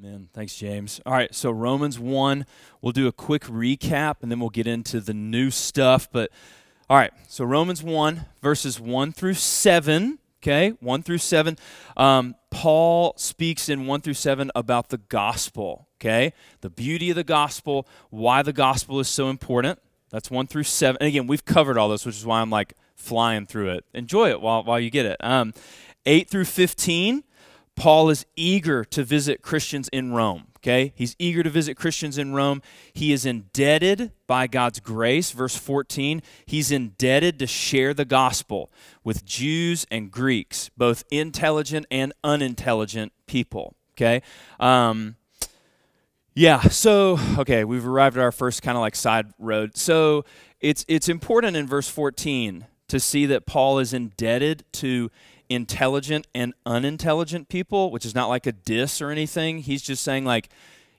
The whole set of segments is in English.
Amen. Thanks, James. All right, so Romans 1, we'll do a quick recap and then we'll get into the new stuff. But all right, so Romans 1, verses 1 through 7, okay, 1 through 7. Um, Paul speaks in 1 through 7 about the gospel, okay, the beauty of the gospel, why the gospel is so important. That's 1 through 7. And again, we've covered all this, which is why I'm like flying through it. Enjoy it while, while you get it. Um, 8 through 15 Paul is eager to visit Christians in Rome. Okay? He's eager to visit Christians in Rome. He is indebted by God's grace. Verse 14, he's indebted to share the gospel with Jews and Greeks, both intelligent and unintelligent people. Okay? Um, yeah, so, okay, we've arrived at our first kind of like side road. So it's, it's important in verse 14 to see that Paul is indebted to intelligent and unintelligent people, which is not like a diss or anything. He's just saying, like,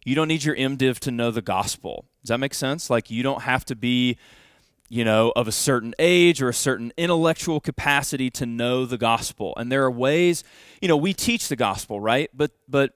you don't need your MDiv to know the gospel. Does that make sense? Like, you don't have to be, you know, of a certain age or a certain intellectual capacity to know the gospel. And there are ways, you know, we teach the gospel, right? But, but,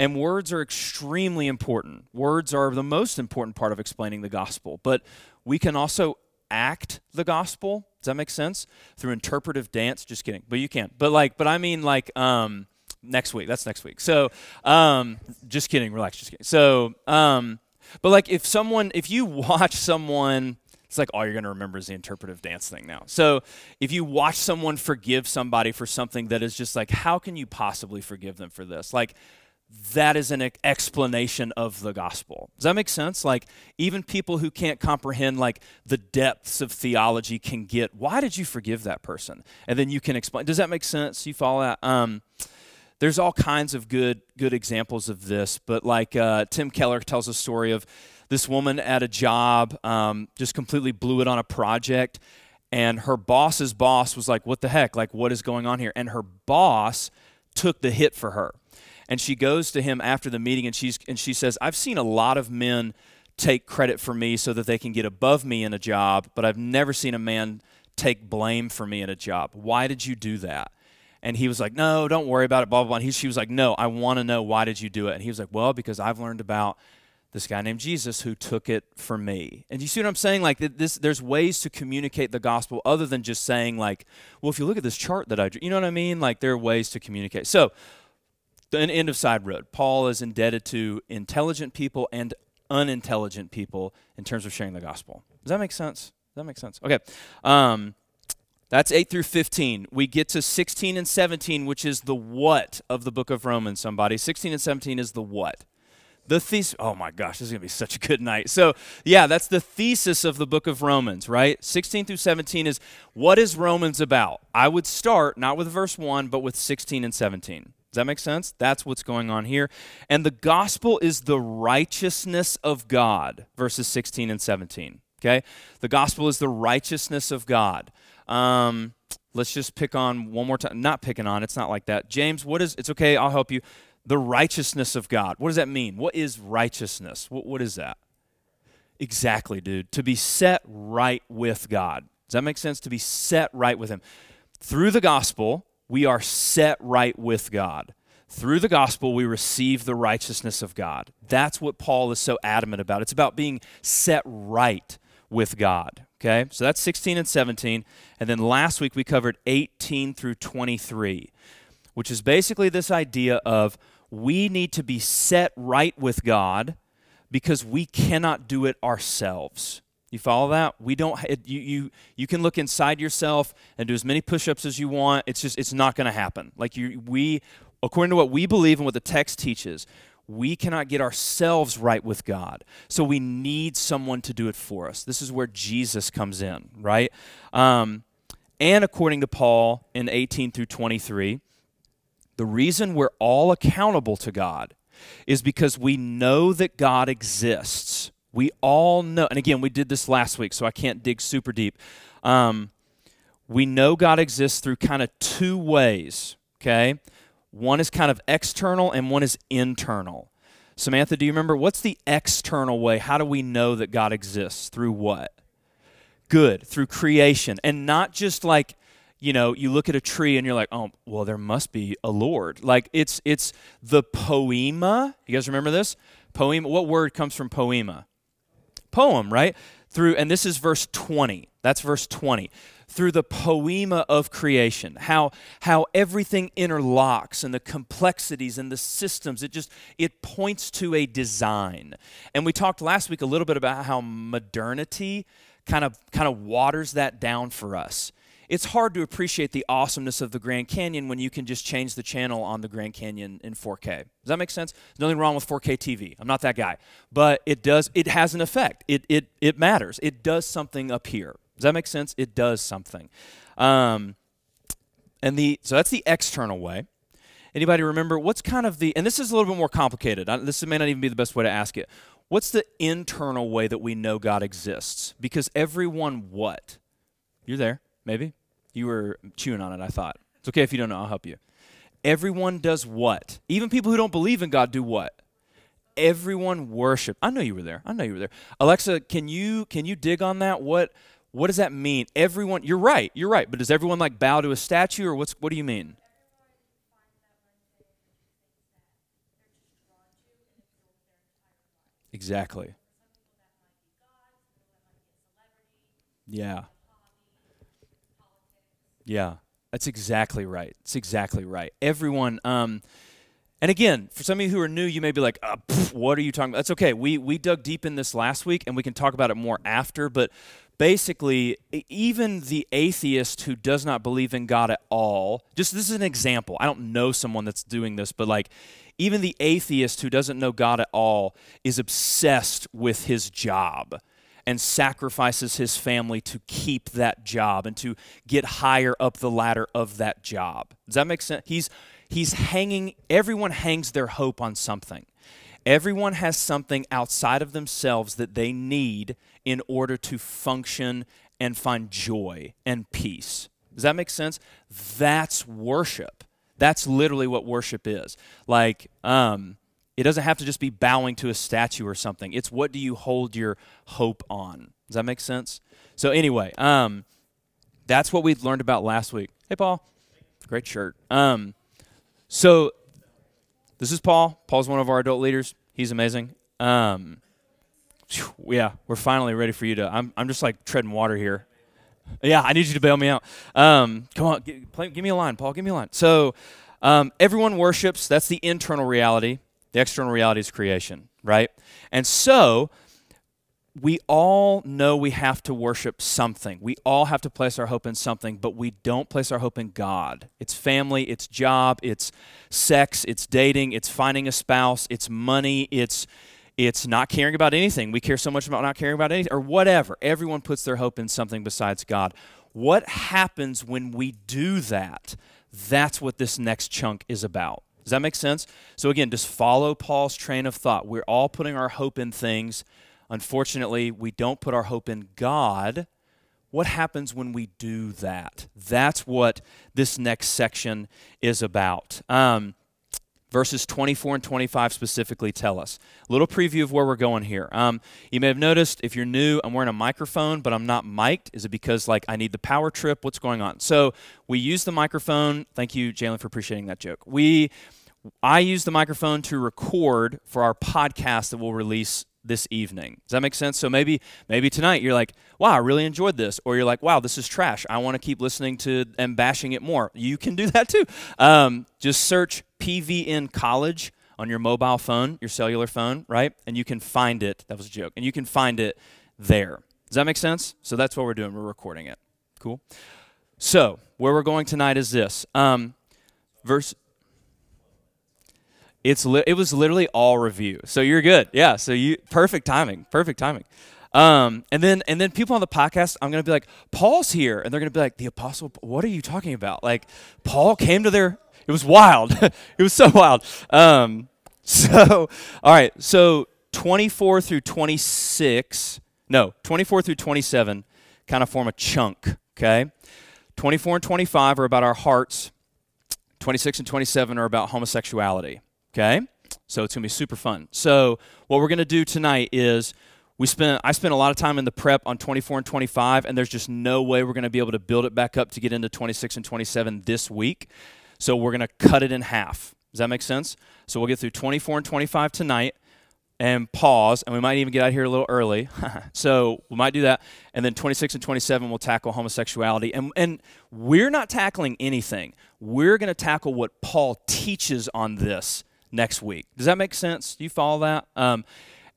and words are extremely important. Words are the most important part of explaining the gospel. But we can also act the gospel. Does that make sense? Through interpretive dance. Just kidding, but you can. But like, but I mean like um, next week. That's next week. So um, just kidding. Relax. Just kidding. So um, but like if someone, if you watch someone. It's like all you're going to remember is the interpretive dance thing now. So, if you watch someone forgive somebody for something that is just like, how can you possibly forgive them for this? Like, that is an explanation of the gospel. Does that make sense? Like even people who can't comprehend like the depths of theology can get why did you forgive that person? And then you can explain. Does that make sense? You follow that? Um, there's all kinds of good good examples of this, but like uh, Tim Keller tells a story of this woman at a job um, just completely blew it on a project, and her boss's boss was like, "What the heck? Like what is going on here?" And her boss took the hit for her and she goes to him after the meeting and she's and she says, "I've seen a lot of men take credit for me so that they can get above me in a job, but I've never seen a man take blame for me in a job. Why did you do that?" And he was like, "No, don't worry about it." Blah blah blah. And he, she was like, "No, I want to know why did you do it?" And he was like, "Well, because I've learned about." this guy named Jesus who took it for me. And you see what I'm saying? Like this, there's ways to communicate the gospel other than just saying like, well, if you look at this chart that I drew, you know what I mean? Like there are ways to communicate. So an end of side road. Paul is indebted to intelligent people and unintelligent people in terms of sharing the gospel. Does that make sense? Does that make sense? Okay. Um, that's 8 through 15. We get to 16 and 17, which is the what of the book of Romans, somebody. 16 and 17 is the what. The thesis, oh my gosh, this is going to be such a good night. So, yeah, that's the thesis of the book of Romans, right? 16 through 17 is what is Romans about? I would start not with verse 1, but with 16 and 17. Does that make sense? That's what's going on here. And the gospel is the righteousness of God, verses 16 and 17. Okay? The gospel is the righteousness of God. Um, let's just pick on one more time. Not picking on, it's not like that. James, what is, it's okay, I'll help you. The righteousness of God. What does that mean? What is righteousness? what, what is that? Exactly, dude. To be set right with God. Does that make sense? To be set right with Him. Through the gospel, we are set right with God. Through the gospel, we receive the righteousness of God. That's what Paul is so adamant about. It's about being set right with God. Okay, so that's 16 and 17. And then last week we covered 18 through 23, which is basically this idea of we need to be set right with God because we cannot do it ourselves. You follow that? We don't. It, you you you can look inside yourself and do as many push-ups as you want. It's just it's not going to happen. Like you, we, according to what we believe and what the text teaches, we cannot get ourselves right with God. So we need someone to do it for us. This is where Jesus comes in, right? Um, and according to Paul in 18 through 23, the reason we're all accountable to God is because we know that God exists we all know, and again, we did this last week, so I can't dig super deep. Um, we know God exists through kind of two ways, okay? One is kind of external and one is internal. Samantha, do you remember what's the external way? How do we know that God exists? Through what? Good, through creation. And not just like, you know, you look at a tree and you're like, oh, well, there must be a Lord. Like it's it's the poema. You guys remember this? Poema. What word comes from poema? Poem, right? Through and this is verse 20. That's verse 20 through the poema of creation, how, how everything interlocks and the complexities and the systems. It just, it points to a design. And we talked last week a little bit about how modernity kind of, kind of waters that down for us. It's hard to appreciate the awesomeness of the Grand Canyon when you can just change the channel on the Grand Canyon in 4K. Does that make sense? There's nothing wrong with 4K TV. I'm not that guy. But it does, it has an effect. It, it, it matters. It does something up here. Does that make sense? It does something. Um, and the so that's the external way. Anybody remember what's kind of the and this is a little bit more complicated. This may not even be the best way to ask it. What's the internal way that we know God exists? Because everyone what? You're there, maybe? You were chewing on it, I thought. It's okay if you don't know, I'll help you. Everyone does what? Even people who don't believe in God do what? Everyone worship. I know you were there. I know you were there. Alexa, can you can you dig on that? What what does that mean? Everyone, you're right, you're right. But does everyone like bow to a statue, or what's what do you mean? Exactly. Yeah. Yeah. That's exactly right. That's exactly right. Everyone, um, and again, for some of you who are new, you may be like, uh, pff, "What are you talking about?" That's okay. We we dug deep in this last week, and we can talk about it more after. But basically, even the atheist who does not believe in God at all, just this is an example. I don't know someone that's doing this, but like, even the atheist who doesn't know God at all is obsessed with his job and sacrifices his family to keep that job and to get higher up the ladder of that job. Does that make sense? He's he's hanging everyone hangs their hope on something. Everyone has something outside of themselves that they need in order to function and find joy and peace. Does that make sense? That's worship. That's literally what worship is. Like, um, it doesn't have to just be bowing to a statue or something. It's what do you hold your hope on? Does that make sense? So, anyway, um, that's what we learned about last week. Hey, Paul. Great shirt. Um, so, this is Paul. Paul's one of our adult leaders. He's amazing. Um, yeah, we're finally ready for you to. I'm, I'm just like treading water here. Yeah, I need you to bail me out. Um, come on, give, play, give me a line, Paul. Give me a line. So, um, everyone worships. That's the internal reality. The external reality is creation, right? And so, we all know we have to worship something. We all have to place our hope in something, but we don't place our hope in God. It's family, it's job, it's sex, it's dating, it's finding a spouse, it's money, it's it's not caring about anything. We care so much about not caring about anything or whatever. Everyone puts their hope in something besides God. What happens when we do that? That's what this next chunk is about. Does that make sense? So again, just follow Paul's train of thought. We're all putting our hope in things Unfortunately, we don't put our hope in God. What happens when we do that? That's what this next section is about. Um, verses 24 and 25 specifically tell us. A little preview of where we're going here. Um, you may have noticed if you're new, I'm wearing a microphone, but I'm not mic'd. Is it because like I need the power trip? What's going on? So we use the microphone. Thank you, Jalen, for appreciating that joke. We I use the microphone to record for our podcast that we'll release this evening. Does that make sense? So maybe maybe tonight you're like, "Wow, I really enjoyed this," or you're like, "Wow, this is trash. I want to keep listening to and bashing it more." You can do that too. Um, just search PVN College on your mobile phone, your cellular phone, right? And you can find it. That was a joke. And you can find it there. Does that make sense? So that's what we're doing. We're recording it. Cool. So where we're going tonight is this. Um, verse it's li- it was literally all review. So you're good. Yeah. So you perfect timing. Perfect timing. Um, and then and then people on the podcast, I'm gonna be like, Paul's here, and they're gonna be like, the apostle. What are you talking about? Like, Paul came to their. It was wild. it was so wild. Um, so all right. So 24 through 26. No, 24 through 27 kind of form a chunk. Okay. 24 and 25 are about our hearts. 26 and 27 are about homosexuality. Okay? So it's going to be super fun. So, what we're going to do tonight is we spent I spent a lot of time in the prep on 24 and 25 and there's just no way we're going to be able to build it back up to get into 26 and 27 this week. So we're going to cut it in half. Does that make sense? So we'll get through 24 and 25 tonight and pause, and we might even get out here a little early. so we might do that. And then 26 and 27, we'll tackle homosexuality. And, and we're not tackling anything. We're going to tackle what Paul teaches on this next week. Does that make sense? Do you follow that? Um,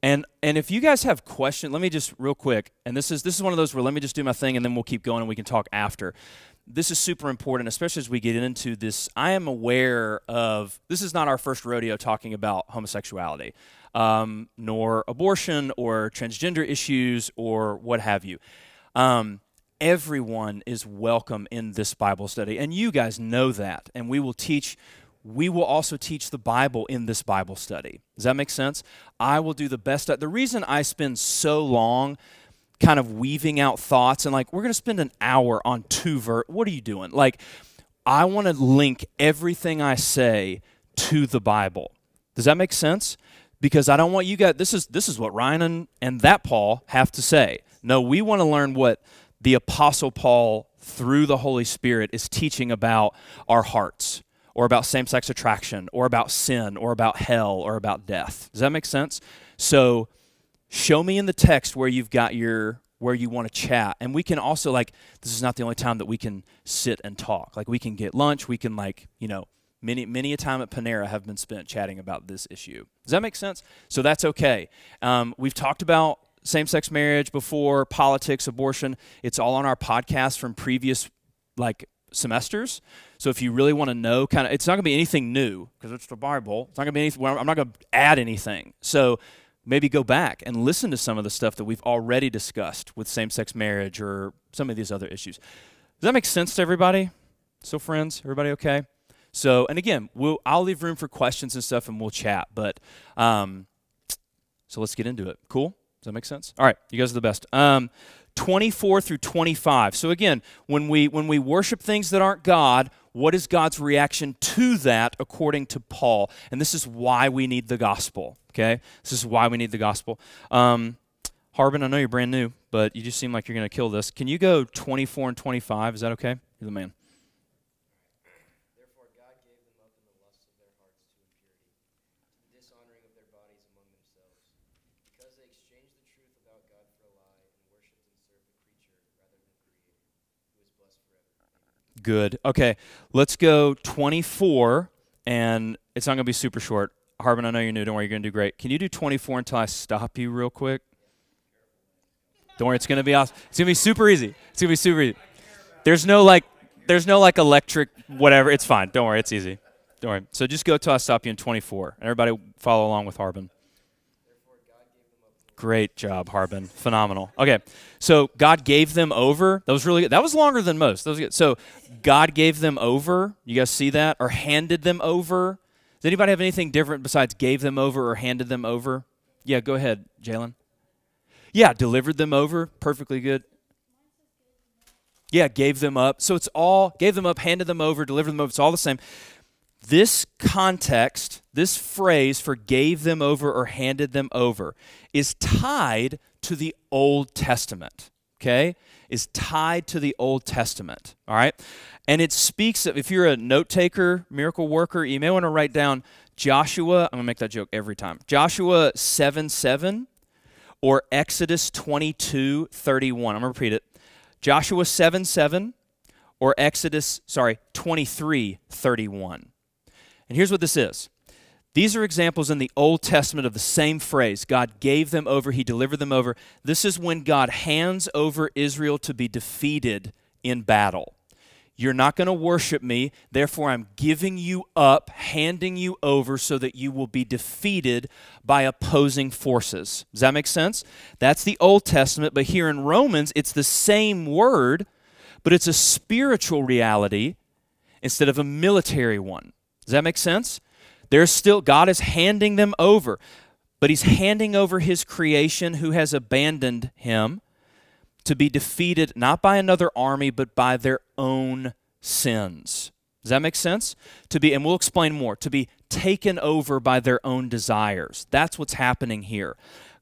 and and if you guys have questions, let me just real quick. And this is this is one of those where let me just do my thing, and then we'll keep going, and we can talk after this is super important, especially as we get into this. I am aware of this is not our first rodeo talking about homosexuality, um, nor abortion or transgender issues or what have you. Um, everyone is welcome in this Bible study, and you guys know that. And we will teach. We will also teach the Bible in this Bible study. Does that make sense? I will do the best. The reason I spend so long kind of weaving out thoughts and like we're going to spend an hour on two ver what are you doing? Like i want to link everything i say to the bible. Does that make sense? Because i don't want you guys this is this is what ryan and, and that paul have to say. No we want to learn what the apostle paul through the holy spirit is teaching about our hearts or about same-sex attraction or about sin or about hell or about death. Does that make sense? So show me in the text where you've got your where you want to chat. And we can also like this is not the only time that we can sit and talk. Like we can get lunch we can like you know many many a time at panera have been spent chatting about this issue. Does that make sense? So that's okay. Um, we've talked about same-sex marriage before politics abortion. It's all on our podcast from previous like semesters. So if you really want to know kind of it's not going to be anything new because it's the bible. It's not going to be anything i'm not going to add anything. So maybe go back and listen to some of the stuff that we've already discussed with same sex marriage or some of these other issues. Does that make sense to everybody? So, friends, everybody okay? So, and again, we'll, I'll leave room for questions and stuff and we'll chat. But, um, so let's get into it. Cool? Does that make sense? All right, you guys are the best. Um, 24 through 25. So again, when we when we worship things that aren't God, what is God's reaction to that according to Paul? And this is why we need the gospel. Okay? This is why we need the gospel. Um, Harbin, I know you're brand new, but you just seem like you're going to kill this. Can you go 24 and 25? Is that okay? You're the man. Good. Okay, let's go 24, and it's not going to be super short. Harbin, I know you're new. Don't worry, you're going to do great. Can you do 24 until I stop you real quick? Don't worry, it's going to be awesome. It's going to be super easy. It's going to be super easy. There's no like, there's no like electric whatever. It's fine. Don't worry, it's easy. Don't worry. So just go till I stop you in 24, and everybody follow along with Harbin. Great job, Harbin. Phenomenal. Okay, so God gave them over. That was really good. That was longer than most. That was good. So God gave them over. You guys see that? Or handed them over. Does anybody have anything different besides gave them over or handed them over? Yeah, go ahead, Jalen. Yeah, delivered them over. Perfectly good. Yeah, gave them up. So it's all gave them up, handed them over, delivered them over. It's all the same. This context, this phrase for gave them over or handed them over, is tied to the Old Testament. Okay? Is tied to the Old Testament. All right? And it speaks of, if you're a note taker, miracle worker, you may want to write down Joshua, I'm going to make that joke every time. Joshua 7 7 or Exodus 22 31. I'm going to repeat it. Joshua 7 7 or Exodus, sorry, 23 31. And here's what this is these are examples in the Old Testament of the same phrase God gave them over, He delivered them over. This is when God hands over Israel to be defeated in battle. You're not going to worship me, therefore, I'm giving you up, handing you over so that you will be defeated by opposing forces. Does that make sense? That's the Old Testament, but here in Romans, it's the same word, but it's a spiritual reality instead of a military one. Does that make sense? There's still, God is handing them over, but He's handing over His creation who has abandoned Him to be defeated not by another army, but by their own sins. Does that make sense? To be, and we'll explain more, to be taken over by their own desires. That's what's happening here.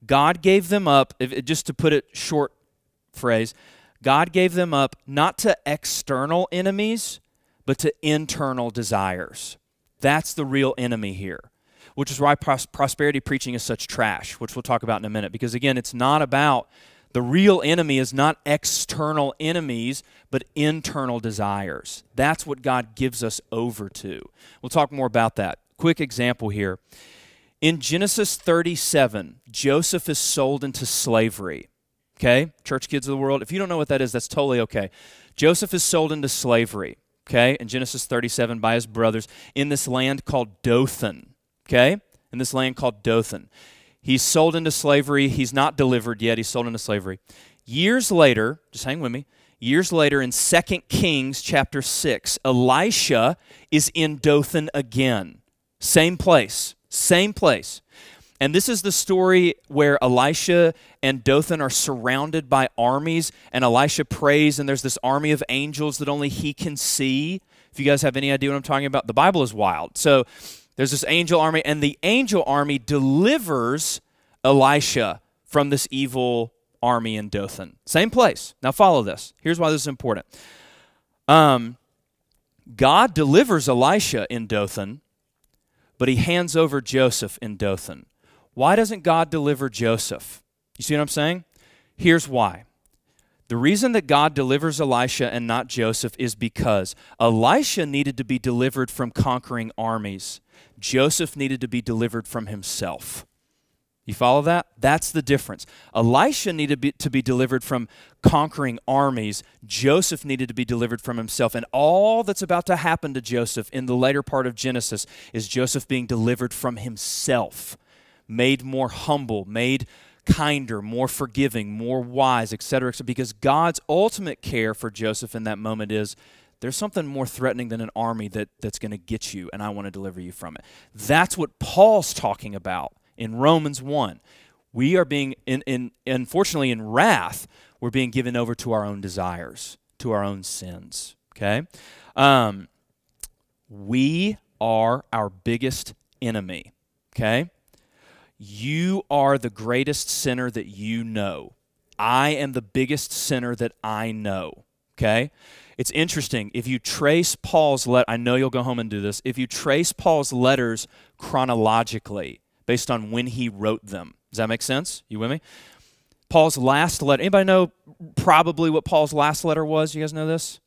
God gave them up, just to put it short phrase, God gave them up not to external enemies, but to internal desires. That's the real enemy here, which is why pros- prosperity preaching is such trash, which we'll talk about in a minute. Because again, it's not about the real enemy is not external enemies, but internal desires. That's what God gives us over to. We'll talk more about that. Quick example here. In Genesis 37, Joseph is sold into slavery. Okay? Church kids of the world, if you don't know what that is, that's totally okay. Joseph is sold into slavery, okay, in Genesis 37 by his brothers in this land called Dothan, okay? In this land called Dothan. He's sold into slavery. He's not delivered yet. He's sold into slavery. Years later, just hang with me. Years later, in 2 Kings chapter 6, Elisha is in Dothan again. Same place. Same place. And this is the story where Elisha and Dothan are surrounded by armies, and Elisha prays, and there's this army of angels that only he can see. If you guys have any idea what I'm talking about, the Bible is wild. So there's this angel army, and the angel army delivers Elisha from this evil army in Dothan. Same place. Now follow this. Here's why this is important. Um, God delivers Elisha in Dothan, but he hands over Joseph in Dothan. Why doesn't God deliver Joseph? You see what I'm saying? Here's why. The reason that God delivers Elisha and not Joseph is because Elisha needed to be delivered from conquering armies. Joseph needed to be delivered from himself. You follow that? That's the difference. Elisha needed to be delivered from conquering armies. Joseph needed to be delivered from himself. And all that's about to happen to Joseph in the later part of Genesis is Joseph being delivered from himself, made more humble, made kinder, more forgiving, more wise, etc. Because God's ultimate care for Joseph in that moment is there's something more threatening than an army that, that's going to get you, and I want to deliver you from it. That's what Paul's talking about in Romans 1. We are being, in, in, unfortunately, in wrath, we're being given over to our own desires, to our own sins. Okay? Um, we are our biggest enemy. Okay? You are the greatest sinner that you know. I am the biggest sinner that I know. Okay? It's interesting. If you trace Paul's let I know you'll go home and do this. If you trace Paul's letters chronologically based on when he wrote them. Does that make sense? You with me? Paul's last letter. Anybody know probably what Paul's last letter was? You guys know this?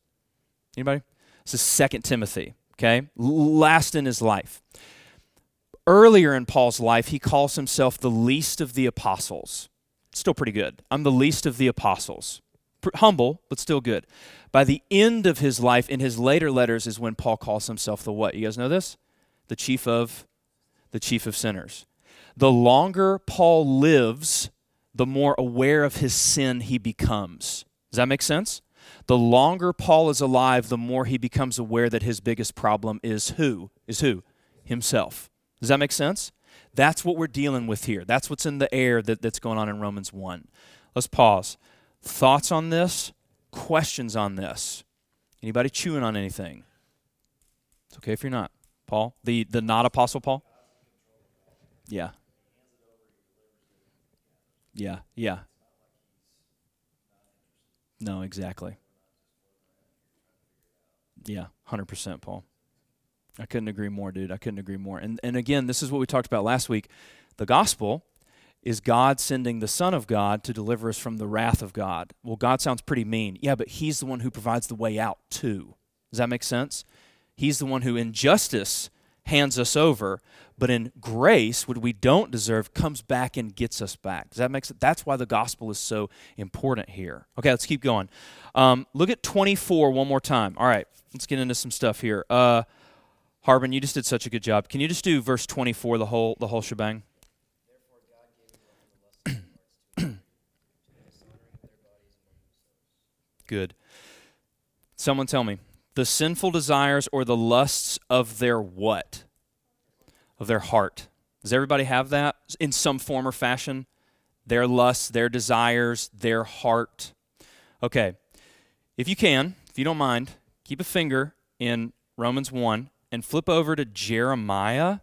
Anybody? This is Second Timothy, okay? Last in his life. Earlier in Paul's life, he calls himself the least of the apostles. Still pretty good. I'm the least of the apostles humble, but still good. By the end of his life, in his later letters, is when Paul calls himself the what? You guys know this? The chief of the chief of sinners. The longer Paul lives, the more aware of his sin he becomes. Does that make sense? The longer Paul is alive, the more he becomes aware that his biggest problem is who? Is who? Himself. Does that make sense? That's what we're dealing with here. That's what's in the air that, that's going on in Romans 1. Let's pause. Thoughts on this? Questions on this? Anybody chewing on anything? It's okay if you're not. Paul, the the not apostle Paul? Yeah. Yeah, yeah. No, exactly. Yeah, 100% Paul. I couldn't agree more, dude. I couldn't agree more. And and again, this is what we talked about last week. The gospel is God sending the Son of God to deliver us from the wrath of God. Well, God sounds pretty mean. Yeah, but He's the one who provides the way out, too. Does that make sense? He's the one who, in justice, hands us over, but in grace, what we don't deserve, comes back and gets us back. Does that make sense? That's why the gospel is so important here. Okay, let's keep going. Um, look at 24 one more time. All right, let's get into some stuff here. Uh, Harbin, you just did such a good job. Can you just do verse 24, the whole the whole shebang? good. Someone tell me. The sinful desires or the lusts of their what? Of their heart. Does everybody have that in some form or fashion? Their lusts, their desires, their heart. Okay. If you can, if you don't mind, keep a finger in Romans 1 and flip over to Jeremiah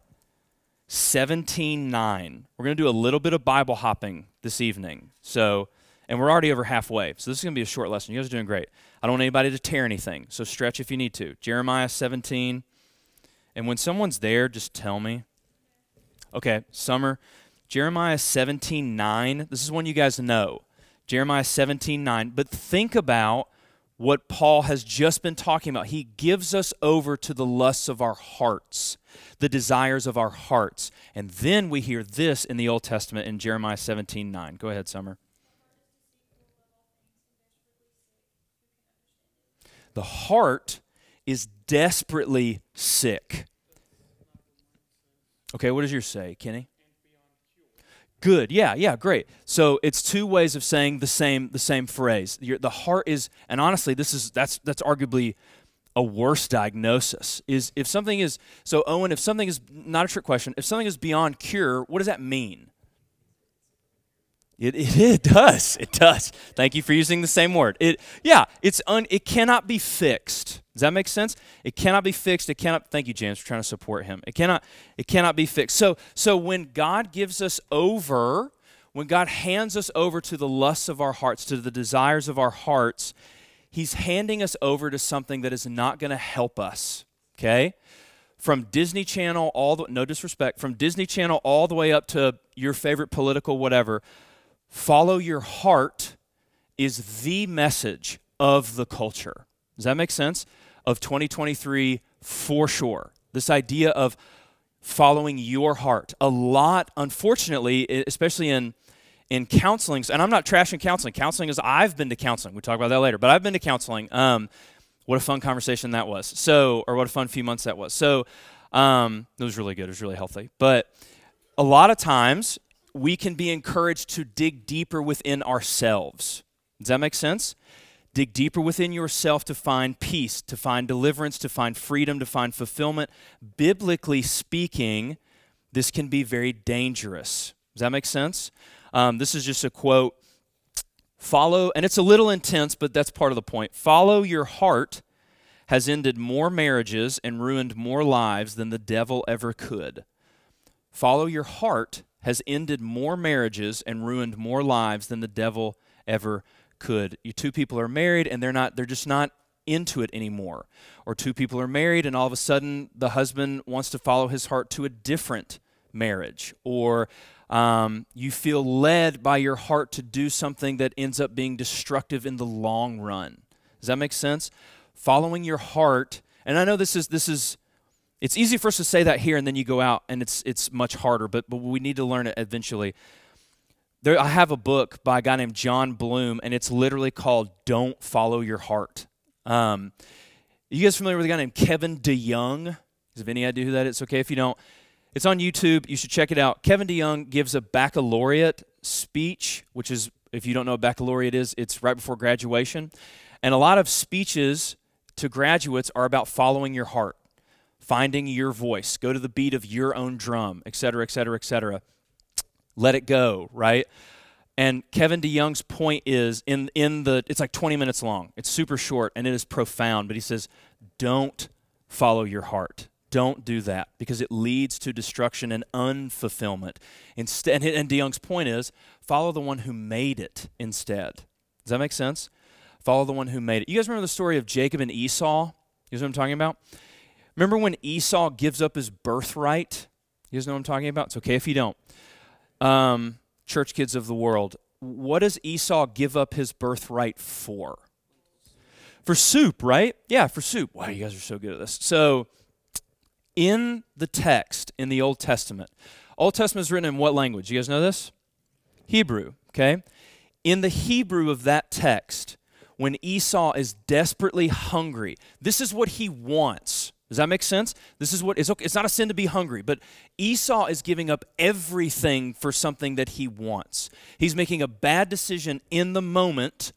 17:9. We're going to do a little bit of Bible hopping this evening. So, and we're already over halfway. So this is going to be a short lesson. You guys are doing great. I don't want anybody to tear anything. So stretch if you need to. Jeremiah 17. And when someone's there, just tell me. Okay, Summer. Jeremiah 17:9. This is one you guys know. Jeremiah 17:9. But think about what Paul has just been talking about. He gives us over to the lusts of our hearts the desires of our hearts. And then we hear this in the Old Testament in Jeremiah 17 9. Go ahead, Summer. The heart is desperately sick. Okay, what does yours say, Kenny? Good. Yeah, yeah, great. So it's two ways of saying the same the same phrase. the heart is, and honestly, this is that's that's arguably a worse diagnosis is if something is so owen if something is not a trick question if something is beyond cure what does that mean it, it, it does it does thank you for using the same word it yeah it's un, it cannot be fixed does that make sense it cannot be fixed it cannot thank you james for trying to support him it cannot it cannot be fixed so so when god gives us over when god hands us over to the lusts of our hearts to the desires of our hearts he's handing us over to something that is not going to help us, okay? From Disney Channel all the no disrespect, from Disney Channel all the way up to your favorite political whatever, follow your heart is the message of the culture. Does that make sense? Of 2023 for sure. This idea of following your heart. A lot, unfortunately, especially in in counseling, and I'm not trashing counseling. Counseling is I've been to counseling. We talk about that later, but I've been to counseling. Um, what a fun conversation that was. So, or what a fun few months that was. So, um, it was really good. It was really healthy. But a lot of times we can be encouraged to dig deeper within ourselves. Does that make sense? Dig deeper within yourself to find peace, to find deliverance, to find freedom, to find fulfillment. Biblically speaking, this can be very dangerous. Does that make sense? Um, this is just a quote. Follow, and it's a little intense, but that's part of the point. Follow your heart has ended more marriages and ruined more lives than the devil ever could. Follow your heart has ended more marriages and ruined more lives than the devil ever could. You two people are married and they're not they're just not into it anymore. Or two people are married and all of a sudden the husband wants to follow his heart to a different marriage. Or um, you feel led by your heart to do something that ends up being destructive in the long run. Does that make sense? Following your heart, and I know this is this is it's easy for us to say that here and then you go out and it's it's much harder, but but we need to learn it eventually. There, I have a book by a guy named Jon Bloom, and it's literally called "Don't Follow Your Heart." Um, you guys familiar with a guy named Kevin DeYoung? Is have any idea who that is? Okay, if you don't, it's on YouTube. You should check it out. Kevin DeYoung gives a baccalaureate speech, which is, if you don't know what baccalaureate is, it's right before graduation. And a lot of speeches to graduates are about following your heart, finding your voice, go to the beat of your own drum, et cetera, et cetera, et cetera. Let it go, right? And Kevin DeYoung's point is in, in the, it's like 20 minutes long. It's super short and it is profound, but he says, don't follow your heart. Don't do that because it leads to destruction and unfulfillment. Instead, and DeYoung's point is follow the one who made it instead. Does that make sense? Follow the one who made it. You guys remember the story of Jacob and Esau? You guys know what I'm talking about? Remember when Esau gives up his birthright? You guys know what I'm talking about? It's okay if you don't. Um, church kids of the world, what does Esau give up his birthright for? For soup, right? Yeah, for soup. Wow, you guys are so good at this. So, in the text in the Old Testament. Old Testament is written in what language? You guys know this? Hebrew, okay? In the Hebrew of that text, when Esau is desperately hungry, this is what he wants. Does that make sense? This is what it's okay. It's not a sin to be hungry, but Esau is giving up everything for something that he wants. He's making a bad decision in the moment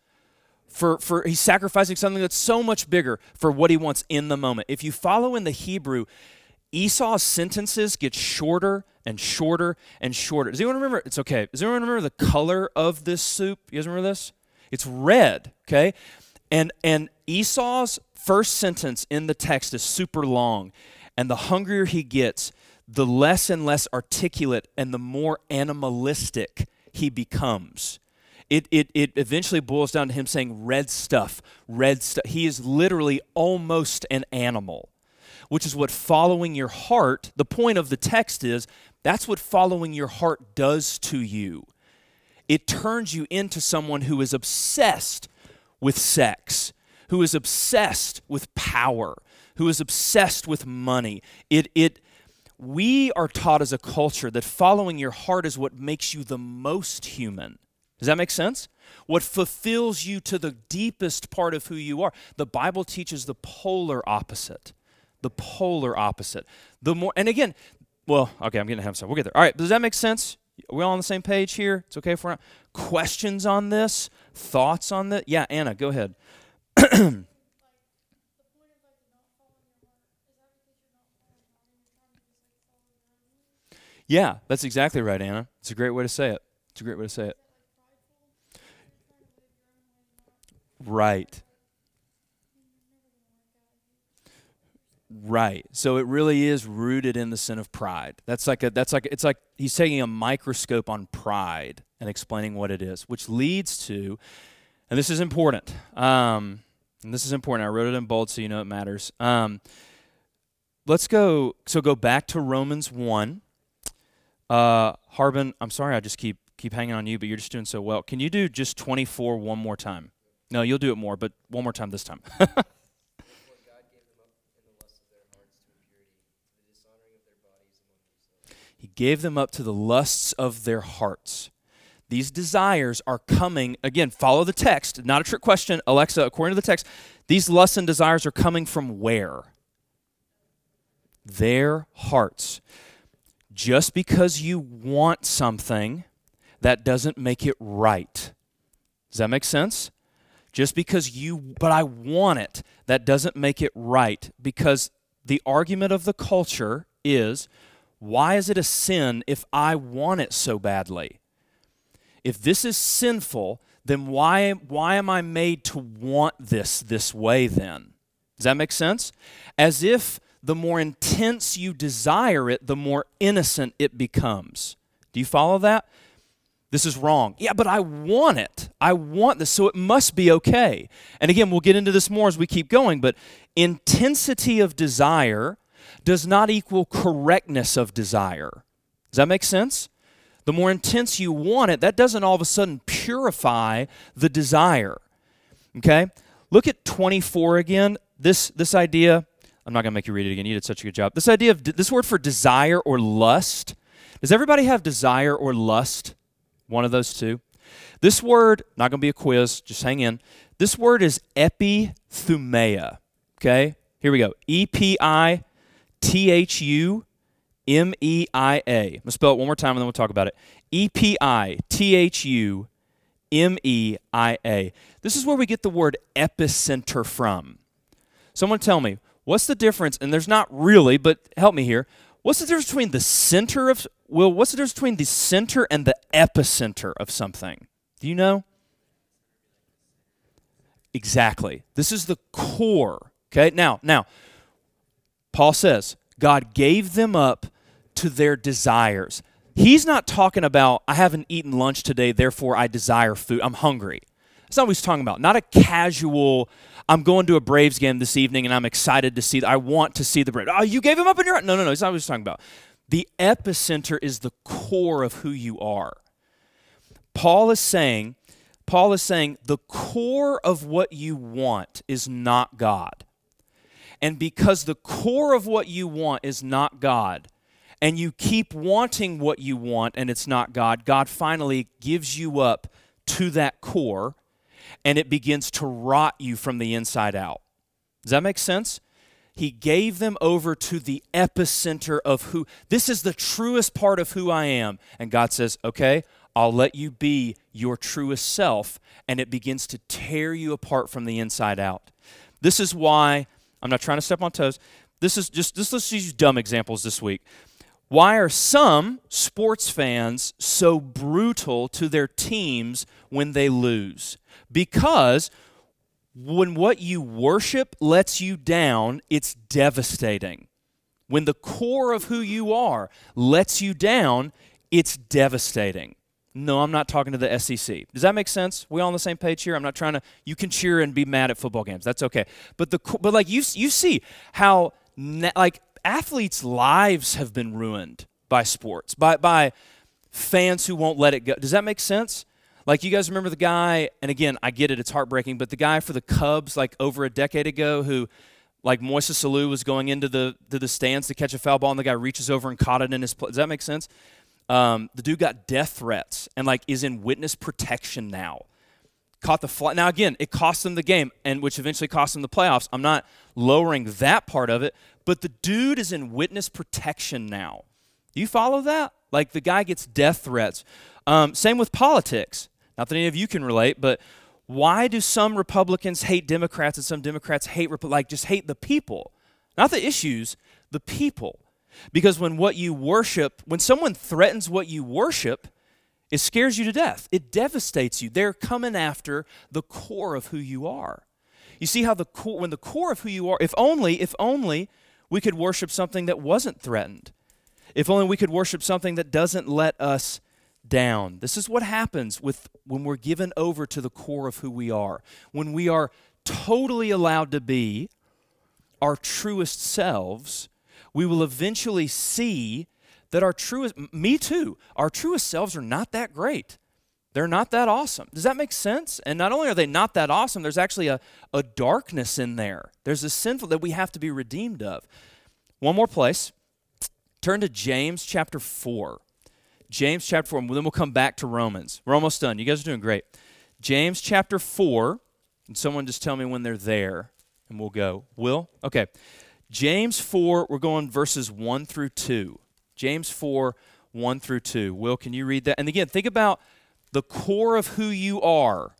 for, for he's sacrificing something that's so much bigger for what he wants in the moment. If you follow in the Hebrew, Esau's sentences get shorter and shorter and shorter. Does anyone remember? It's okay. Does anyone remember the color of this soup? You guys remember this? It's red, okay? And and Esau's first sentence in the text is super long. And the hungrier he gets, the less and less articulate and the more animalistic he becomes. It, it, it eventually boils down to him saying, red stuff, red stuff. He is literally almost an animal, which is what following your heart, the point of the text is, that's what following your heart does to you. It turns you into someone who is obsessed with sex, who is obsessed with power, who is obsessed with money. It, it, we are taught as a culture that following your heart is what makes you the most human. Does that make sense? What fulfills you to the deepest part of who you are. The Bible teaches the polar opposite. The polar opposite. The more, and again, well, okay, I'm getting to have some. We'll get there. All right, does that make sense? Are we all on the same page here? It's okay for questions on this, thoughts on that. Yeah, Anna, go ahead. Yeah, that's exactly right, Anna. It's a great way to say it. It's a great way to say it. Right. Right. So it really is rooted in the sin of pride. That's like a that's like it's like he's taking a microscope on pride and explaining what it is, which leads to and this is important. Um, and this is important. I wrote it in bold so you know it matters. Um, let's go so go back to Romans 1 uh, Harbin, I'm sorry I just keep keep hanging on you, but you're just doing so well. Can you do just 24 one more time? No, you'll do it more, but one more time this time. he gave them up to the lusts of their hearts. These desires are coming, again, follow the text, not a trick question. Alexa, according to the text, these lusts and desires are coming from where? Their hearts. Just because you want something, that doesn't make it right. Does that make sense? Just because you, but I want it, that doesn't make it right. Because the argument of the culture is why is it a sin if I want it so badly? If this is sinful, then why, why am I made to want this this way then? Does that make sense? As if the more intense you desire it, the more innocent it becomes. Do you follow that? This is wrong. Yeah, but I want it. I want this, so it must be okay. And again, we'll get into this more as we keep going, but intensity of desire does not equal correctness of desire. Does that make sense? The more intense you want it, that doesn't all of a sudden purify the desire. Okay? Look at 24 again. This this idea I'm not going to make you read it again. You did such a good job. This idea of this word for desire or lust. Does everybody have desire or lust? One of those two. This word, not going to be a quiz, just hang in. This word is epithumia. Okay? Here we go. E P I T H U M E I A. I'm going to spell it one more time and then we'll talk about it. E P I T H U M E I A. This is where we get the word epicenter from. Someone tell me, What's the difference? And there's not really, but help me here. What's the difference between the center of well, what's the difference between the center and the epicenter of something? Do you know? Exactly. This is the core. Okay? Now, now Paul says, God gave them up to their desires. He's not talking about I haven't eaten lunch today, therefore I desire food. I'm hungry. That's not what he's talking about. Not a casual, I'm going to a Braves game this evening and I'm excited to see, I want to see the Braves. Oh, you gave him up in your. No, no, no. It's not what he's talking about. The epicenter is the core of who you are. Paul is saying, Paul is saying the core of what you want is not God. And because the core of what you want is not God, and you keep wanting what you want and it's not God, God finally gives you up to that core and it begins to rot you from the inside out. Does that make sense? He gave them over to the epicenter of who, this is the truest part of who I am. And God says, okay, I'll let you be your truest self. And it begins to tear you apart from the inside out. This is why, I'm not trying to step on toes. This is just, just let's use dumb examples this week. Why are some sports fans so brutal to their teams when they lose? Because when what you worship lets you down, it's devastating. when the core of who you are lets you down, it's devastating. No, I'm not talking to the SEC. Does that make sense? We all on the same page here? I'm not trying to. You can cheer and be mad at football games. That's okay. But the but like you you see how like athletes' lives have been ruined by sports by by fans who won't let it go. Does that make sense? Like you guys remember the guy, and again, I get it, it's heartbreaking, but the guy for the Cubs, like over a decade ago, who like Moises Alou was going into the to the stands to catch a foul ball, and the guy reaches over and caught it in his. Does that make sense? Um, the dude got death threats and like is in witness protection now. Caught the fly. Now again, it cost them the game, and which eventually cost them the playoffs. I'm not lowering that part of it, but the dude is in witness protection now. You follow that? Like the guy gets death threats. Um, same with politics. Not that any of you can relate, but why do some Republicans hate Democrats and some Democrats hate like just hate the people? Not the issues, the people. Because when what you worship, when someone threatens what you worship, it scares you to death. It devastates you. They're coming after the core of who you are. You see how the core, when the core of who you are, if only, if only we could worship something that wasn't threatened. If only we could worship something that doesn't let us down. This is what happens with when we're given over to the core of who we are. When we are totally allowed to be our truest selves, we will eventually see that our truest me too, our truest selves are not that great. They're not that awesome. Does that make sense? And not only are they not that awesome, there's actually a, a darkness in there. There's a sinful that we have to be redeemed of. One more place. Turn to James chapter 4. James chapter 4, and then we'll come back to Romans. We're almost done. You guys are doing great. James chapter 4, and someone just tell me when they're there, and we'll go. Will? Okay. James 4, we're going verses 1 through 2. James 4, 1 through 2. Will, can you read that? And again, think about the core of who you are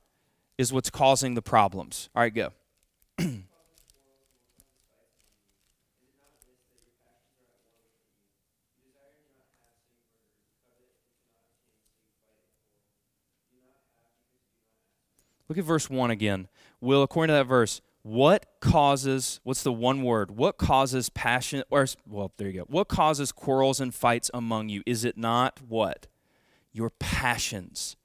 is what's causing the problems. All right, go. Look at verse 1 again. Will, according to that verse, what causes, what's the one word? What causes passion, or, well, there you go. What causes quarrels and fights among you? Is it not what? Your passions.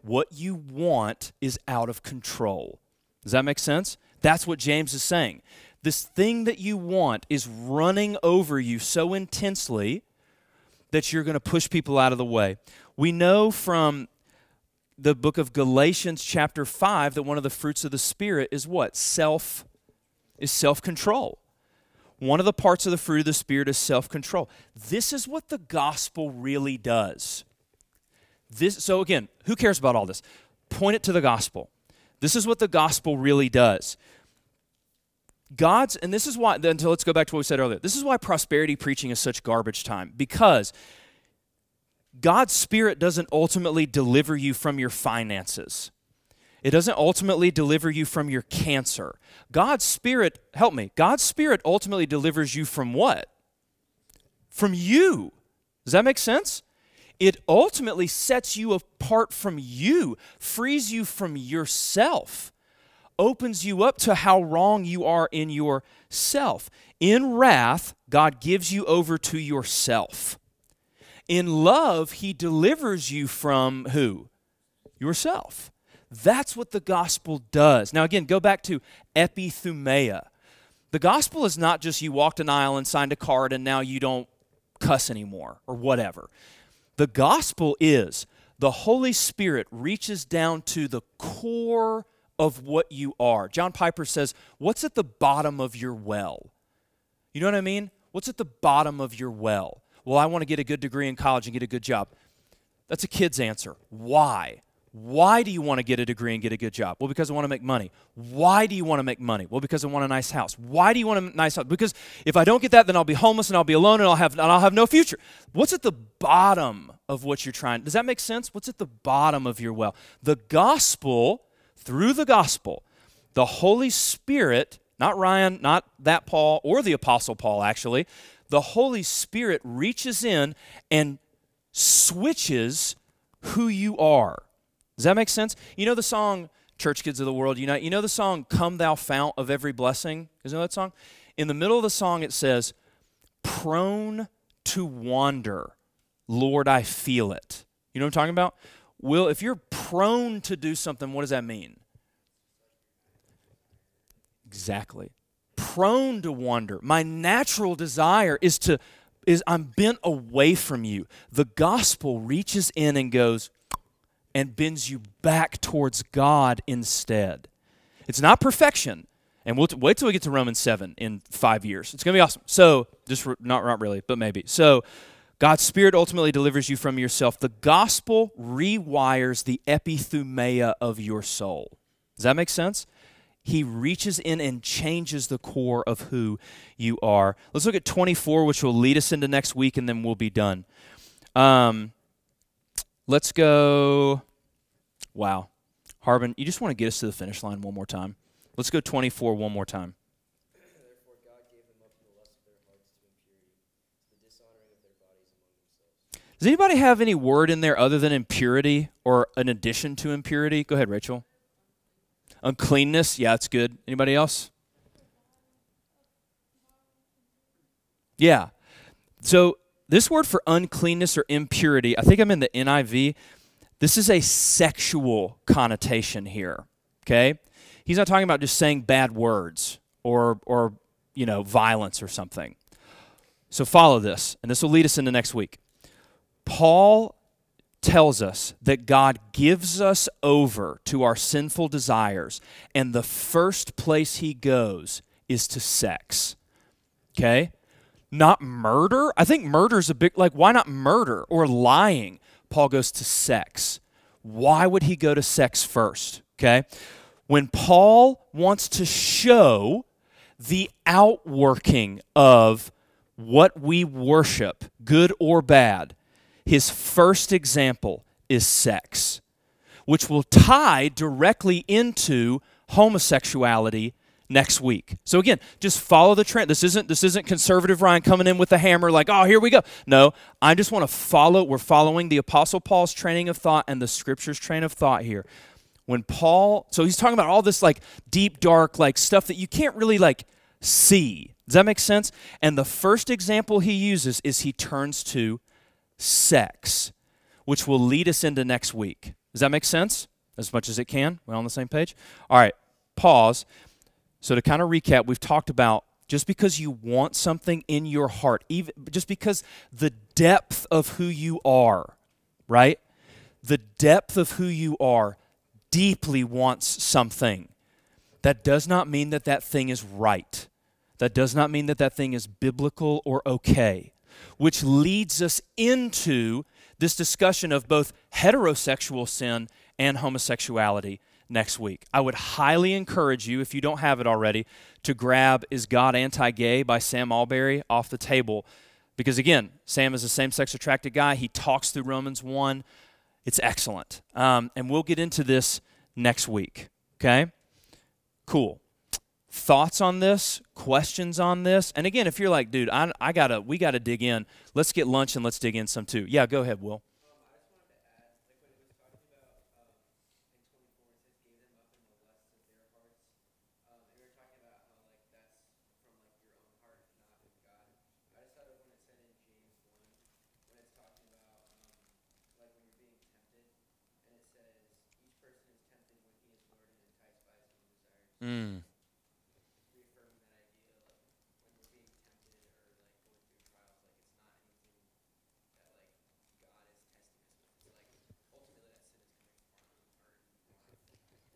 What you want is out of control. Does that make sense? That's what James is saying. This thing that you want is running over you so intensely that you're going to push people out of the way. We know from the book of Galatians chapter 5 that one of the fruits of the spirit is what? Self is self-control. One of the parts of the fruit of the spirit is self-control. This is what the gospel really does. This so again, who cares about all this? Point it to the gospel. This is what the gospel really does. God's, and this is why, until let's go back to what we said earlier. This is why prosperity preaching is such garbage time. Because God's Spirit doesn't ultimately deliver you from your finances. It doesn't ultimately deliver you from your cancer. God's Spirit, help me, God's Spirit ultimately delivers you from what? From you. Does that make sense? It ultimately sets you apart from you, frees you from yourself, opens you up to how wrong you are in yourself. In wrath, God gives you over to yourself. In love, he delivers you from who? Yourself. That's what the gospel does. Now, again, go back to epithumia. The gospel is not just you walked an aisle and signed a card and now you don't cuss anymore or whatever. The gospel is the Holy Spirit reaches down to the core of what you are. John Piper says, What's at the bottom of your well? You know what I mean? What's at the bottom of your well? Well, I want to get a good degree in college and get a good job. That's a kid's answer. Why? Why do you want to get a degree and get a good job? Well, because I want to make money. Why do you want to make money? Well, because I want a nice house. Why do you want a nice house? Because if I don't get that, then I'll be homeless and I'll be alone and I'll have and I'll have no future. What's at the bottom of what you're trying? Does that make sense? What's at the bottom of your well? The gospel, through the gospel, the Holy Spirit, not Ryan, not that Paul or the apostle Paul actually, the Holy Spirit reaches in and switches who you are. Does that make sense? You know the song Church Kids of the World Unite? You know the song Come Thou Fount of Every Blessing? Know that song? In the middle of the song it says, prone to wander, Lord, I feel it. You know what I'm talking about? Will, if you're prone to do something, what does that mean? Exactly. Prone to wander. My natural desire is to is I'm bent away from you. The gospel reaches in and goes and bends you back towards God instead. It's not perfection. And we'll t- wait till we get to Romans 7 in five years. It's going to be awesome. So, just re- not, not really, but maybe. So, God's Spirit ultimately delivers you from yourself. The gospel rewires the epithumia of your soul. Does that make sense? He reaches in and changes the core of who you are. Let's look at 24, which will lead us into next week, and then we'll be done. Um, let's go. Wow. Harbin, you just want to get us to the finish line one more time. Let's go 24 one more time. Does anybody have any word in there other than impurity or an addition to impurity? Go ahead, Rachel. Uncleanness, yeah, it's good. Anybody else? Yeah. So this word for uncleanness or impurity, I think I'm in the NIV. This is a sexual connotation here. Okay? He's not talking about just saying bad words or or you know, violence or something. So follow this, and this will lead us into next week. Paul tells us that God gives us over to our sinful desires, and the first place he goes is to sex. Okay? Not murder. I think murder is a big, like, why not murder or lying? Paul goes to sex. Why would he go to sex first? Okay? When Paul wants to show the outworking of what we worship, good or bad, his first example is sex, which will tie directly into homosexuality next week. So again, just follow the trend. This isn't this isn't conservative Ryan coming in with a hammer like, "Oh, here we go." No, I just want to follow we're following the apostle Paul's training of thought and the scriptures train of thought here. When Paul, so he's talking about all this like deep dark like stuff that you can't really like see. Does that make sense? And the first example he uses is he turns to sex, which will lead us into next week. Does that make sense? As much as it can? We're on the same page? All right, pause. So, to kind of recap, we've talked about just because you want something in your heart, even just because the depth of who you are, right? The depth of who you are deeply wants something. That does not mean that that thing is right. That does not mean that that thing is biblical or okay which leads us into this discussion of both heterosexual sin and homosexuality next week. I would highly encourage you, if you don't have it already, to grab Is God Anti Gay by Sam Allberry off the table. Because again, Sam is a same sex attracted guy. He talks through Romans 1. It's excellent. Um, and we'll get into this next week. Okay? Cool thoughts on this, questions on this. And again, if you're like, dude, I, I gotta, we gotta dig in. Let's get lunch and let's dig in some too. Yeah, go ahead, Will.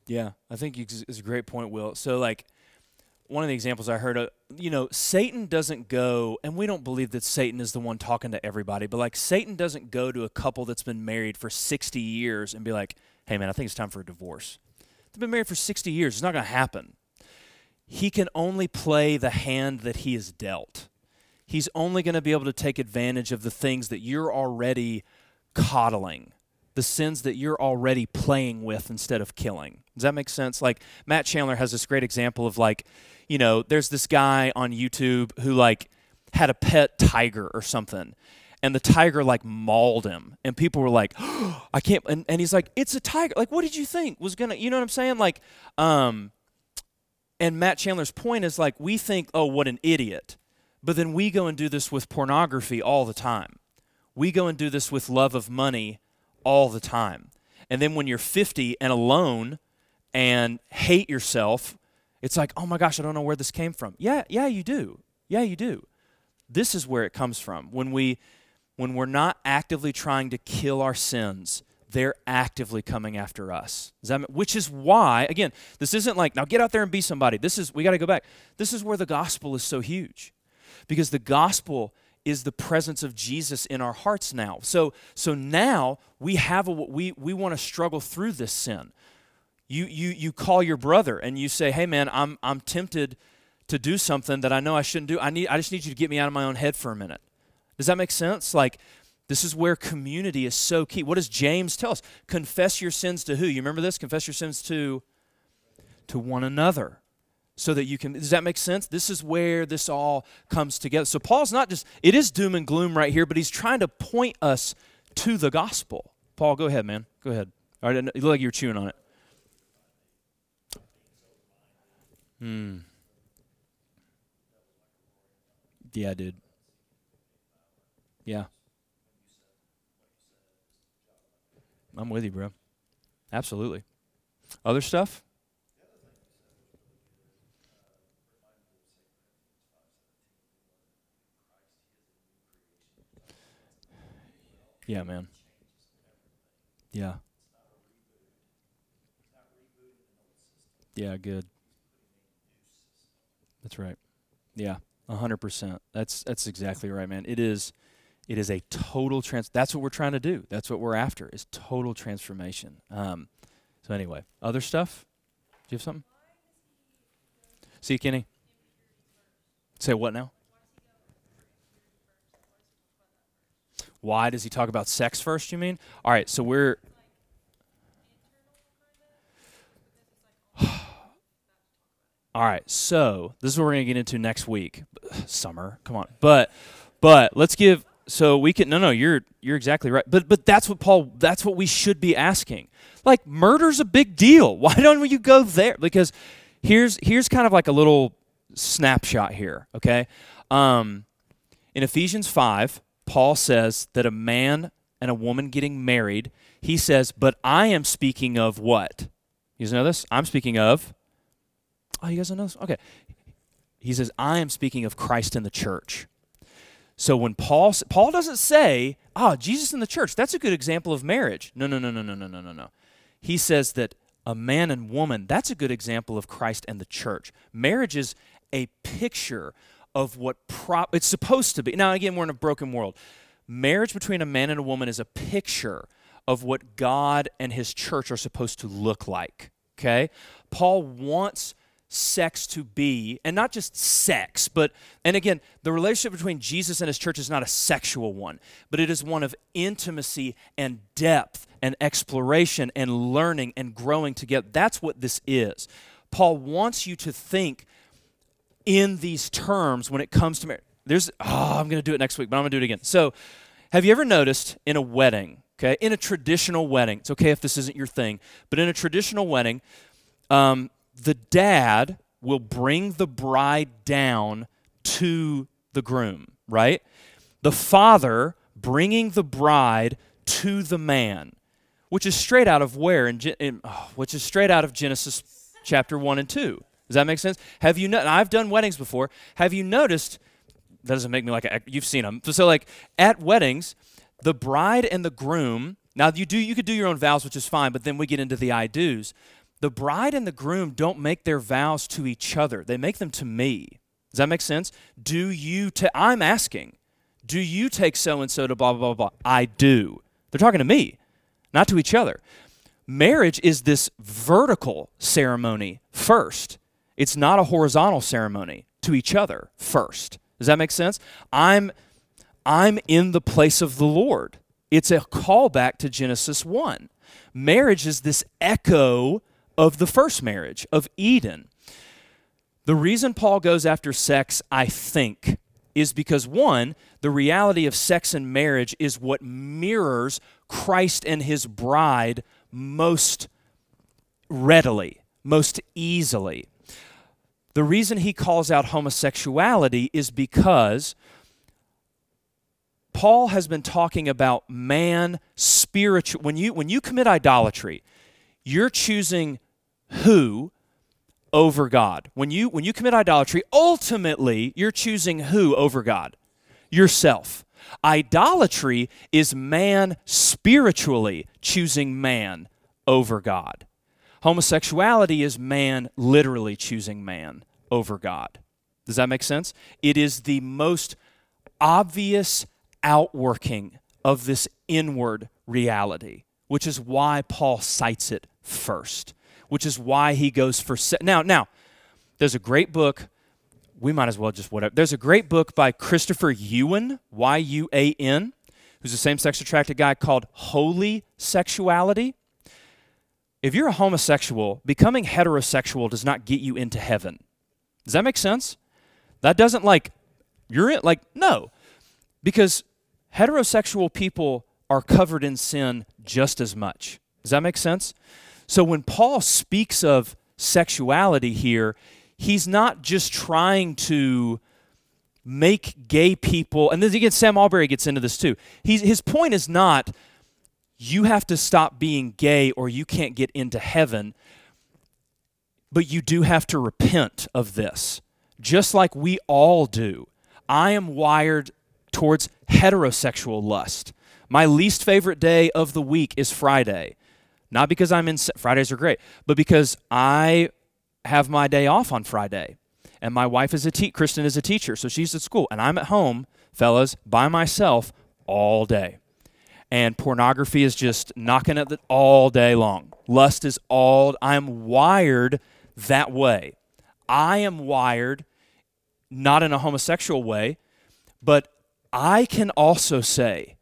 Yeah, I think it's a great point, Will. So, like, one of the examples I heard, of, you know, Satan doesn't go, and we don't believe that Satan is the one talking to everybody, but like, Satan doesn't go to a couple that's been married for 60 years and be like, hey, man, I think it's time for a divorce. They've been married for 60 years. It's not going to happen. He can only play the hand that he is dealt. He's only going to be able to take advantage of the things that you're already coddling the sins that you're already playing with instead of killing. Does that make sense? Like Matt Chandler has this great example of like, you know, there's this guy on YouTube who like had a pet tiger or something. And the tiger like mauled him. And people were like, oh, I can't and, and he's like, It's a tiger. Like, what did you think was gonna you know what I'm saying? Like, um and Matt Chandler's point is like, we think, oh, what an idiot. But then we go and do this with pornography all the time. We go and do this with love of money all the time. And then when you're 50 and alone and hate yourself, it's like, oh my gosh, I don't know where this came from. Yeah, yeah, you do. Yeah, you do. This is where it comes from. When we when we're not actively trying to kill our sins, they're actively coming after us. That, which is why, again, this isn't like, now get out there and be somebody. This is, we got to go back. This is where the gospel is so huge. Because the gospel is the presence of Jesus in our hearts now. So, so now we have a, we, we want to struggle through this sin. You, you, you call your brother and you say, hey man, I'm, I'm tempted to do something that I know I shouldn't do. I, need, I just need you to get me out of my own head for a minute. Does that make sense? Like, this is where community is so key. What does James tell us? Confess your sins to who? You remember this? Confess your sins to to one another. So that you can does that make sense? This is where this all comes together. So Paul's not just it is doom and gloom right here, but he's trying to point us to the gospel. Paul, go ahead, man. Go ahead. All right, you look like you're chewing on it. Hmm. Yeah, dude. Yeah. I'm with you, bro. Absolutely. Other stuff? Yeah, man. Yeah. Yeah, good. That's right. Yeah, hundred percent. That's that's exactly right, man. It is it is a total trans. That's what we're trying to do. That's what we're after. Is total transformation. Um, so anyway, other stuff. Do you have something? See, Kenny. Say what now? Why does he talk about sex first? You mean? All right. So we're. All right, so this is what we're gonna get into next week. Summer, come on, but but let's give so we can no no you're you're exactly right but but that's what paul that's what we should be asking like murder's a big deal why don't you go there because here's here's kind of like a little snapshot here okay um, in ephesians 5 paul says that a man and a woman getting married he says but i am speaking of what you guys know this i'm speaking of oh you guys don't know this okay he says i am speaking of christ and the church so when Paul Paul doesn't say, "Ah, oh, Jesus in the church, that's a good example of marriage." No, no, no, no, no, no, no, no, no. He says that a man and woman, that's a good example of Christ and the church. Marriage is a picture of what pro- it's supposed to be. Now again, we're in a broken world. Marriage between a man and a woman is a picture of what God and his church are supposed to look like. Okay? Paul wants sex to be, and not just sex, but, and again, the relationship between Jesus and his church is not a sexual one, but it is one of intimacy and depth and exploration and learning and growing together. That's what this is. Paul wants you to think in these terms when it comes to marriage. There's, oh, I'm going to do it next week, but I'm going to do it again. So, have you ever noticed in a wedding, okay, in a traditional wedding, it's okay if this isn't your thing, but in a traditional wedding, um, the dad will bring the bride down to the groom, right? The father bringing the bride to the man, which is straight out of where? In, in oh, which is straight out of Genesis chapter 1 and 2. Does that make sense? Have you, no- I've done weddings before. Have you noticed, that doesn't make me like, a, you've seen them. So, like, at weddings, the bride and the groom, now you do, you could do your own vows, which is fine, but then we get into the I do's the bride and the groom don't make their vows to each other, they make them to me. Does that make sense? Do you, i I'm asking, do you take so and so to blah, blah, blah, blah? I do. They're talking to me, not to each other. Marriage is this vertical ceremony first, it's not a horizontal ceremony to each other first. Does that make sense? I'm, I'm in the place of the Lord. It's a callback to Genesis 1. Marriage is this echo of the first marriage, of Eden. The reason Paul goes after sex, I think, is because one, the reality of sex and marriage is what mirrors Christ and his bride most readily, most easily. The reason he calls out homosexuality is because Paul has been talking about man spiritual when you when you commit idolatry, you're choosing who over God. When you when you commit idolatry, ultimately you're choosing who over God? Yourself. Idolatry is man spiritually choosing man over God. Homosexuality is man literally choosing man over God. Does that make sense? It is the most obvious outworking of this inward reality, which is why Paul cites it first, which is why he goes for se- now. Now, there's a great book. We might as well just whatever. There's a great book by Christopher Yuan, Y U A N, who's a same-sex attracted guy called Holy Sexuality. If you're a homosexual, becoming heterosexual does not get you into heaven. Does that make sense? That doesn't like you're in like no. Because heterosexual people are covered in sin just as much. Does that make sense? So when Paul speaks of sexuality here, he's not just trying to make gay people, and then again, Sam Allberry gets into this too. He's, his point is not you have to stop being gay or you can't get into heaven, but you do have to repent of this, just like we all do. I am wired towards heterosexual lust. My least favorite day of the week is Friday. Not because I'm in, Fridays are great, but because I have my day off on Friday. And my wife is a te- Kristen is a teacher, so she's at school, and I'm at home, fellas, by myself all day. And pornography is just knocking at it all day long. Lust is all I'm wired that way. I am wired not in a homosexual way, but I can also say,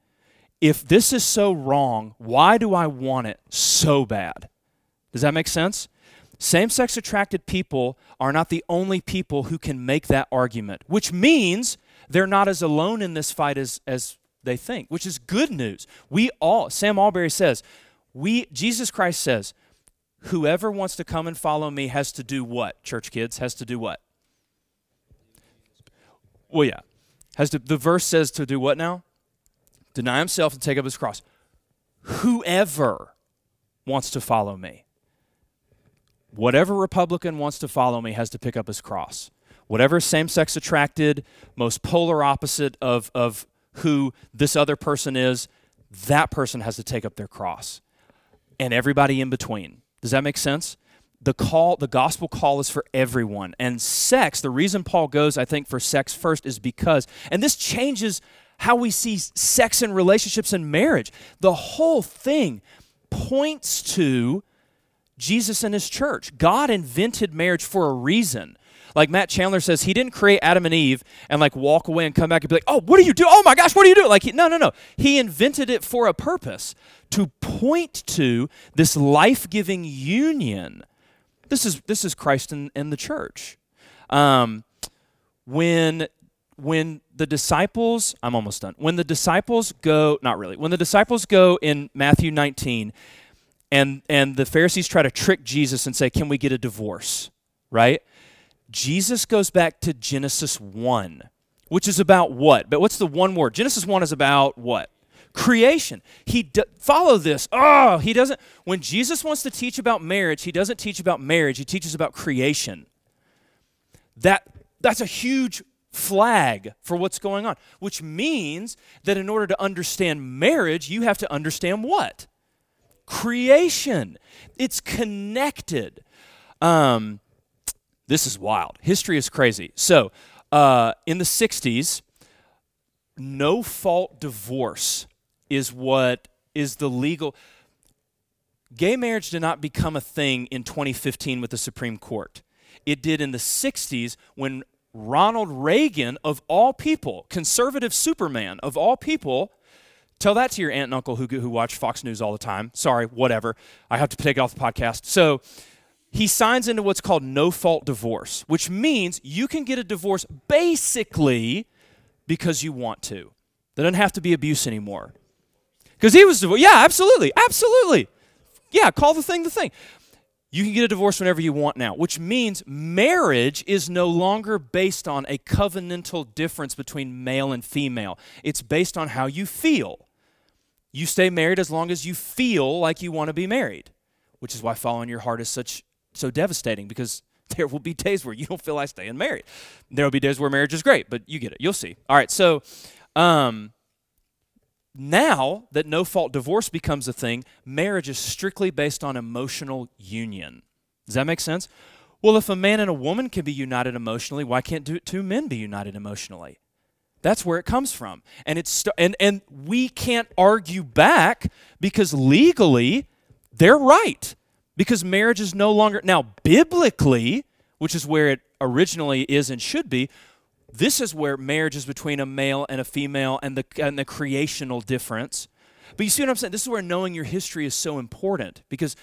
if this is so wrong, why do I want it so bad? Does that make sense? Same sex attracted people are not the only people who can make that argument, which means they're not as alone in this fight as, as they think, which is good news. We all, Sam Allberry says, we, Jesus Christ says, whoever wants to come and follow me has to do what? Church kids, has to do what? Well, yeah. Has to, the verse says to do what now? Deny himself and take up his cross. Whoever wants to follow me, whatever Republican wants to follow me has to pick up his cross. Whatever same sex attracted, most polar opposite of, of who this other person is, that person has to take up their cross. And everybody in between. Does that make sense? the call the gospel call is for everyone and sex the reason paul goes i think for sex first is because and this changes how we see sex and relationships and marriage the whole thing points to jesus and his church god invented marriage for a reason like Matt Chandler says, he didn't create Adam and Eve and like walk away and come back and be like, oh, what do you do? Oh my gosh, what do you do? Like, he, no, no, no. He invented it for a purpose to point to this life giving union this is this is Christ and, and the church. Um, when when the disciples, I'm almost done. When the disciples go, not really. When the disciples go in Matthew 19, and and the Pharisees try to trick Jesus and say, "Can we get a divorce?" Right? Jesus goes back to Genesis 1, which is about what? But what's the one word? Genesis 1 is about what? creation. He d- follow this. Oh, he doesn't. When Jesus wants to teach about marriage, he doesn't teach about marriage. He teaches about creation. That that's a huge flag for what's going on, which means that in order to understand marriage, you have to understand what? Creation. It's connected. Um, this is wild. History is crazy. So, uh, in the 60s, no fault divorce is what is the legal. Gay marriage did not become a thing in 2015 with the Supreme Court. It did in the 60s when Ronald Reagan, of all people, conservative Superman, of all people, tell that to your aunt and uncle who, who watch Fox News all the time. Sorry, whatever. I have to take it off the podcast. So he signs into what's called no fault divorce, which means you can get a divorce basically because you want to. There doesn't have to be abuse anymore. Because he was, yeah, absolutely, absolutely. Yeah, call the thing the thing. You can get a divorce whenever you want now, which means marriage is no longer based on a covenantal difference between male and female. It's based on how you feel. You stay married as long as you feel like you want to be married, which is why following your heart is such so devastating because there will be days where you don't feel like staying married. There will be days where marriage is great, but you get it. You'll see. All right, so um, now that no fault divorce becomes a thing, marriage is strictly based on emotional union. Does that make sense? Well, if a man and a woman can be united emotionally, why can't two men be united emotionally? That's where it comes from. And it's and and we can't argue back because legally they're right. Because marriage is no longer now biblically, which is where it originally is and should be, this is where marriage is between a male and a female and the, and the creational difference. But you see what I'm saying? This is where knowing your history is so important because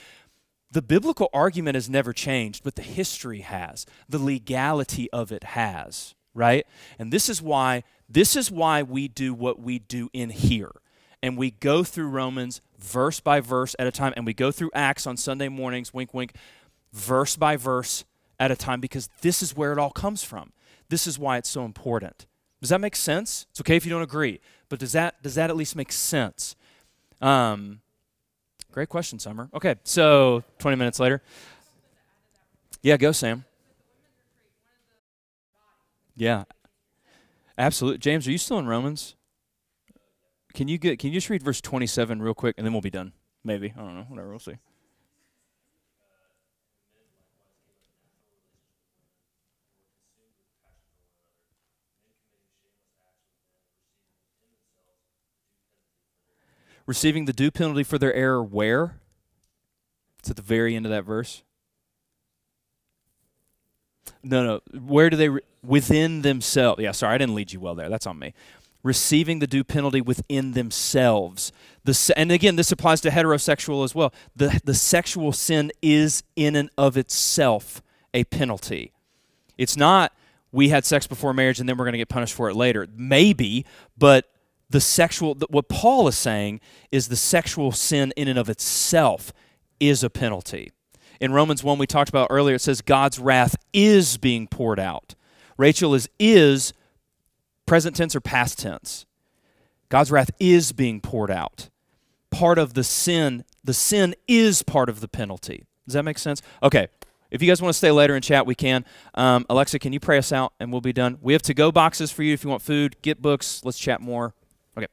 the biblical argument has never changed, but the history has. The legality of it has, right? And this is why this is why we do what we do in here. And we go through Romans verse by verse at a time and we go through Acts on Sunday mornings, wink wink, verse by verse at a time because this is where it all comes from. This is why it's so important. Does that make sense? It's okay if you don't agree, but does that does that at least make sense? Um, great question, Summer. Okay, so 20 minutes later. Yeah, go, Sam. Yeah, absolutely. James, are you still in Romans? Can you get? Can you just read verse 27 real quick, and then we'll be done? Maybe I don't know. Whatever. We'll see. receiving the due penalty for their error where? It's at the very end of that verse. No, no. Where do they re- within themselves? Yeah, sorry, I didn't lead you well there. That's on me. Receiving the due penalty within themselves. The and again, this applies to heterosexual as well. The the sexual sin is in and of itself a penalty. It's not we had sex before marriage and then we're going to get punished for it later. Maybe, but the sexual, what Paul is saying is the sexual sin in and of itself is a penalty. In Romans 1, we talked about earlier, it says God's wrath is being poured out. Rachel is is present tense or past tense. God's wrath is being poured out. Part of the sin, the sin is part of the penalty. Does that make sense? Okay. If you guys want to stay later and chat, we can. Um, Alexa, can you pray us out and we'll be done? We have to go boxes for you if you want food. Get books. Let's chat more. Okay.